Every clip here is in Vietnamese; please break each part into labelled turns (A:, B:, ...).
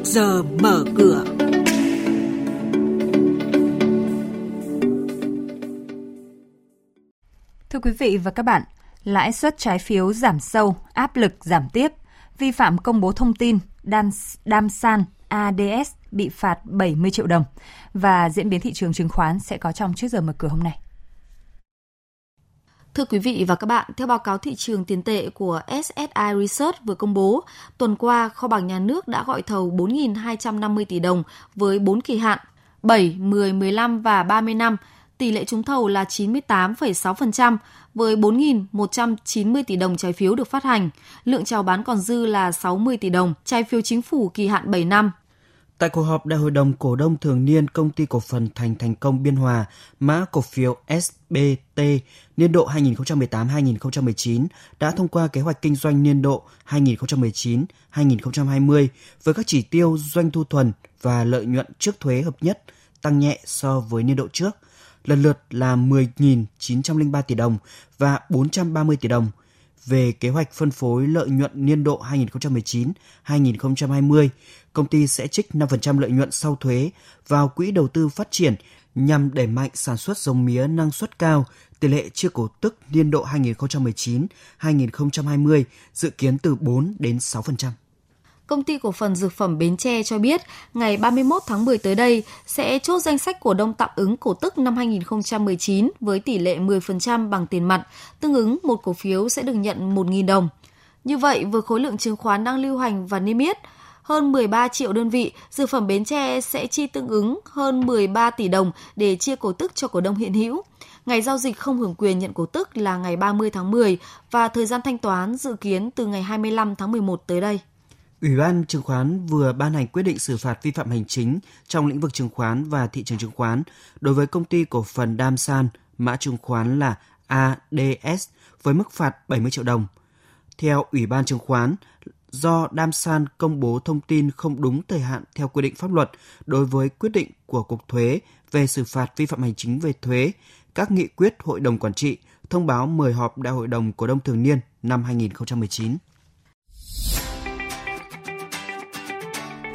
A: trước giờ mở cửa.
B: Thưa quý vị và các bạn, lãi suất trái phiếu giảm sâu, áp lực giảm tiếp, vi phạm công bố thông tin, đan, đam san, ADS bị phạt 70 triệu đồng và diễn biến thị trường chứng khoán sẽ có trong trước giờ mở cửa hôm nay.
C: Thưa quý vị và các bạn, theo báo cáo thị trường tiền tệ của SSI Research vừa công bố, tuần qua kho bạc nhà nước đã gọi thầu 4.250 tỷ đồng với 4 kỳ hạn 7, 10, 15 và 30 năm. Tỷ lệ trúng thầu là 98,6% với 4.190 tỷ đồng trái phiếu được phát hành. Lượng chào bán còn dư là 60 tỷ đồng, trái phiếu chính phủ kỳ hạn 7 năm.
D: Tại cuộc họp Đại hội đồng cổ đông thường niên công ty cổ phần Thành Thành Công Biên Hòa, mã cổ phiếu SBT niên độ 2018-2019 đã thông qua kế hoạch kinh doanh niên độ 2019-2020 với các chỉ tiêu doanh thu thuần và lợi nhuận trước thuế hợp nhất tăng nhẹ so với niên độ trước, lần lượt là 10.903 tỷ đồng và 430 tỷ đồng. Về kế hoạch phân phối lợi nhuận niên độ 2019-2020, công ty sẽ trích 5% lợi nhuận sau thuế vào quỹ đầu tư phát triển nhằm đẩy mạnh sản xuất giống mía năng suất cao, tỷ lệ chia cổ tức niên độ 2019-2020 dự kiến từ 4 đến 6%.
C: Công ty cổ phần dược phẩm Bến Tre cho biết ngày 31 tháng 10 tới đây sẽ chốt danh sách cổ đông tạm ứng cổ tức năm 2019 với tỷ lệ 10% bằng tiền mặt, tương ứng một cổ phiếu sẽ được nhận 1.000 đồng. Như vậy, với khối lượng chứng khoán đang lưu hành và niêm yết, hơn 13 triệu đơn vị, dược phẩm Bến Tre sẽ chi tương ứng hơn 13 tỷ đồng để chia cổ tức cho cổ đông hiện hữu. Ngày giao dịch không hưởng quyền nhận cổ tức là ngày 30 tháng 10 và thời gian thanh toán dự kiến từ ngày 25 tháng 11 tới đây.
D: Ủy ban chứng khoán vừa ban hành quyết định xử phạt vi phạm hành chính trong lĩnh vực chứng khoán và thị trường chứng khoán đối với công ty cổ phần Đam San, mã chứng khoán là ADS với mức phạt 70 triệu đồng. Theo Ủy ban chứng khoán, do Đam San công bố thông tin không đúng thời hạn theo quy định pháp luật đối với quyết định của Cục Thuế về xử phạt vi phạm hành chính về thuế, các nghị quyết Hội đồng Quản trị, thông báo mời họp Đại hội đồng Cổ đông Thường niên năm 2019.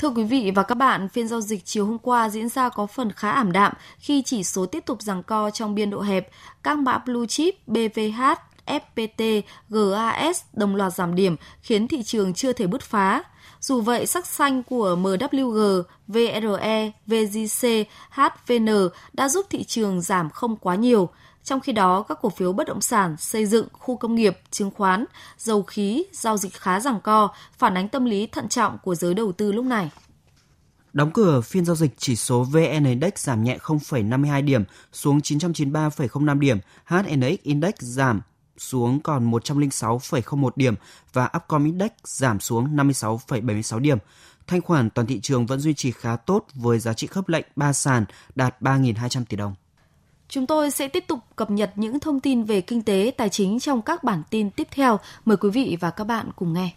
C: Thưa quý vị và các bạn, phiên giao dịch chiều hôm qua diễn ra có phần khá ảm đạm khi chỉ số tiếp tục giằng co trong biên độ hẹp. Các mã blue chip BVH, FPT, GAS đồng loạt giảm điểm khiến thị trường chưa thể bứt phá. Dù vậy, sắc xanh của MWG, VRE, VGC, HVN đã giúp thị trường giảm không quá nhiều. Trong khi đó, các cổ phiếu bất động sản, xây dựng, khu công nghiệp, chứng khoán, dầu khí, giao dịch khá giằng co, phản ánh tâm lý thận trọng của giới đầu tư lúc này.
D: Đóng cửa phiên giao dịch chỉ số VN Index giảm nhẹ 0,52 điểm xuống 993,05 điểm, HNX Index giảm xuống còn 106,01 điểm và Upcom Index giảm xuống 56,76 điểm. Thanh khoản toàn thị trường vẫn duy trì khá tốt với giá trị khớp lệnh 3 sàn đạt 3.200 tỷ đồng.
C: Chúng tôi sẽ tiếp tục cập nhật những thông tin về kinh tế, tài chính trong các bản tin tiếp theo. Mời quý vị và các bạn cùng nghe.